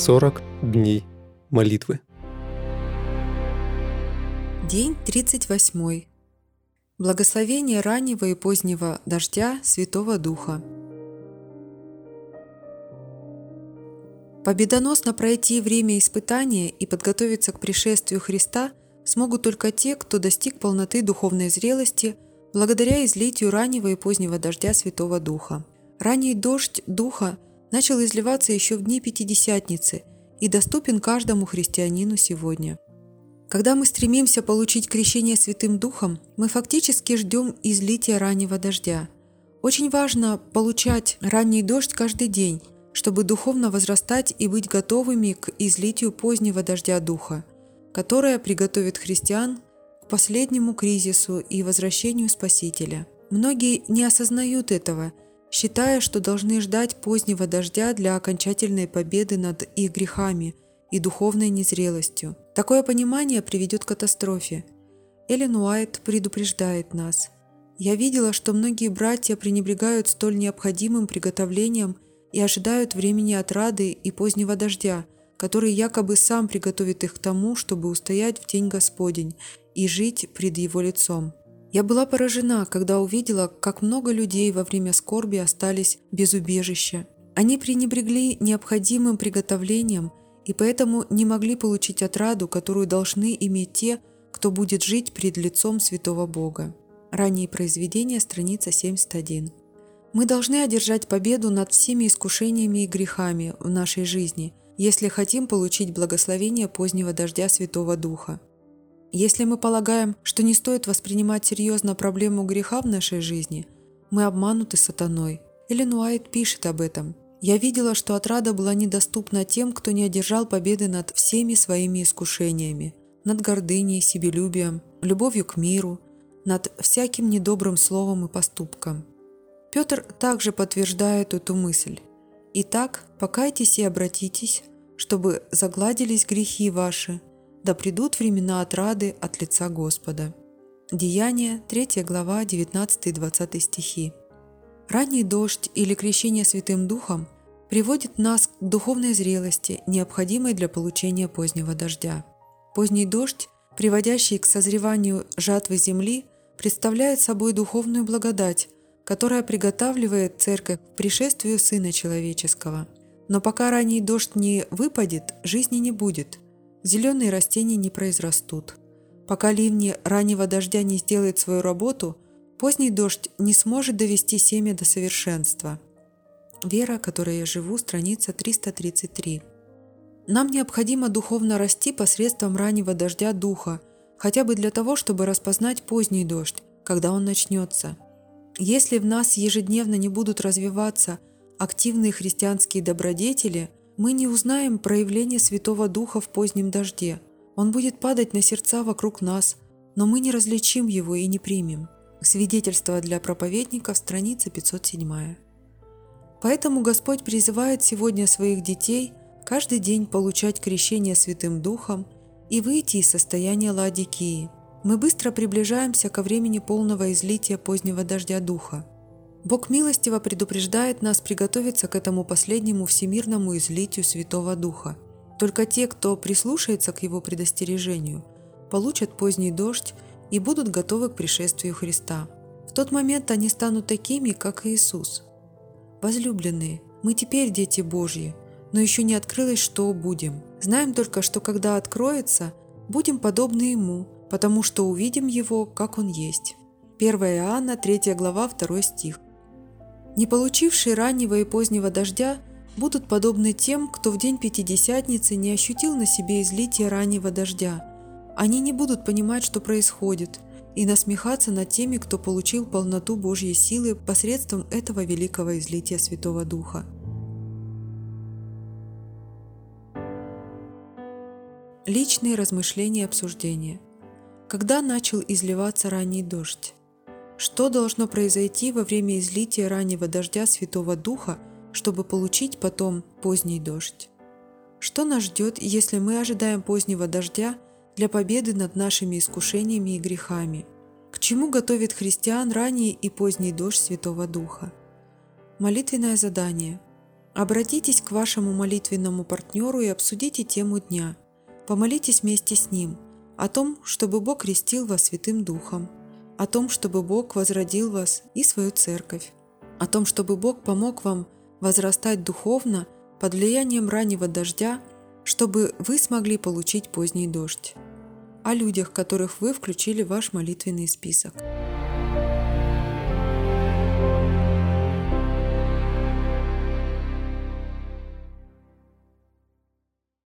40 дней молитвы. День 38. Благословение раннего и позднего дождя Святого Духа. Победоносно пройти время испытания и подготовиться к пришествию Христа смогут только те, кто достиг полноты духовной зрелости благодаря излитию раннего и позднего дождя Святого Духа. Ранний дождь Духа начал изливаться еще в дни Пятидесятницы и доступен каждому христианину сегодня. Когда мы стремимся получить крещение Святым Духом, мы фактически ждем излития раннего дождя. Очень важно получать ранний дождь каждый день, чтобы духовно возрастать и быть готовыми к излитию позднего дождя Духа, которое приготовит христиан к последнему кризису и возвращению Спасителя. Многие не осознают этого, считая, что должны ждать позднего дождя для окончательной победы над их грехами и духовной незрелостью. Такое понимание приведет к катастрофе. Эллен Уайт предупреждает нас. «Я видела, что многие братья пренебрегают столь необходимым приготовлением – и ожидают времени отрады и позднего дождя, который якобы сам приготовит их к тому, чтобы устоять в день Господень и жить пред Его лицом. Я была поражена, когда увидела, как много людей во время скорби остались без убежища. Они пренебрегли необходимым приготовлением и поэтому не могли получить отраду, которую должны иметь те, кто будет жить пред лицом святого Бога. Ранние произведения, страница 71. Мы должны одержать победу над всеми искушениями и грехами в нашей жизни, если хотим получить благословение позднего дождя Святого Духа. Если мы полагаем, что не стоит воспринимать серьезно проблему греха в нашей жизни, мы обмануты сатаной. Эллен Уайт пишет об этом. «Я видела, что отрада была недоступна тем, кто не одержал победы над всеми своими искушениями, над гордыней, себелюбием, любовью к миру, над всяким недобрым словом и поступком. Петр также подтверждает эту мысль. «Итак, покайтесь и обратитесь, чтобы загладились грехи ваши, да придут времена отрады от лица Господа». Деяние, 3 глава, 19-20 стихи. Ранний дождь или крещение Святым Духом приводит нас к духовной зрелости, необходимой для получения позднего дождя. Поздний дождь, приводящий к созреванию жатвы земли, представляет собой духовную благодать, которая приготавливает церковь к пришествию Сына Человеческого. Но пока ранний дождь не выпадет, жизни не будет, зеленые растения не произрастут. Пока ливни раннего дождя не сделает свою работу, поздний дождь не сможет довести семя до совершенства. Вера, которой я живу, страница 333. Нам необходимо духовно расти посредством раннего дождя Духа, хотя бы для того, чтобы распознать поздний дождь, когда он начнется – если в нас ежедневно не будут развиваться активные христианские добродетели, мы не узнаем проявления Святого Духа в позднем дожде. Он будет падать на сердца вокруг нас, но мы не различим его и не примем. Свидетельство для проповедников, страница 507. Поэтому Господь призывает сегодня своих детей каждый день получать крещение Святым Духом и выйти из состояния ладикии – мы быстро приближаемся ко времени полного излития позднего дождя Духа. Бог милостиво предупреждает нас приготовиться к этому последнему всемирному излитию Святого Духа. Только те, кто прислушается к Его предостережению, получат поздний дождь и будут готовы к пришествию Христа. В тот момент они станут такими, как Иисус. Возлюбленные, мы теперь дети Божьи, но еще не открылось, что будем. Знаем только, что когда откроется, будем подобны Ему – потому что увидим Его, как Он есть». 1 Иоанна, 3 глава, 2 стих. Не получившие раннего и позднего дождя будут подобны тем, кто в день Пятидесятницы не ощутил на себе излитие раннего дождя. Они не будут понимать, что происходит, и насмехаться над теми, кто получил полноту Божьей силы посредством этого великого излития Святого Духа. Личные размышления и обсуждения – когда начал изливаться ранний дождь? Что должно произойти во время излития раннего дождя Святого Духа, чтобы получить потом поздний дождь? Что нас ждет, если мы ожидаем позднего дождя для победы над нашими искушениями и грехами? К чему готовит христиан ранний и поздний дождь Святого Духа? Молитвенное задание. Обратитесь к вашему молитвенному партнеру и обсудите тему дня. Помолитесь вместе с ним о том, чтобы Бог крестил вас Святым Духом, о том, чтобы Бог возродил вас и свою церковь, о том, чтобы Бог помог вам возрастать духовно под влиянием раннего дождя, чтобы вы смогли получить поздний дождь, о людях, которых вы включили в ваш молитвенный список.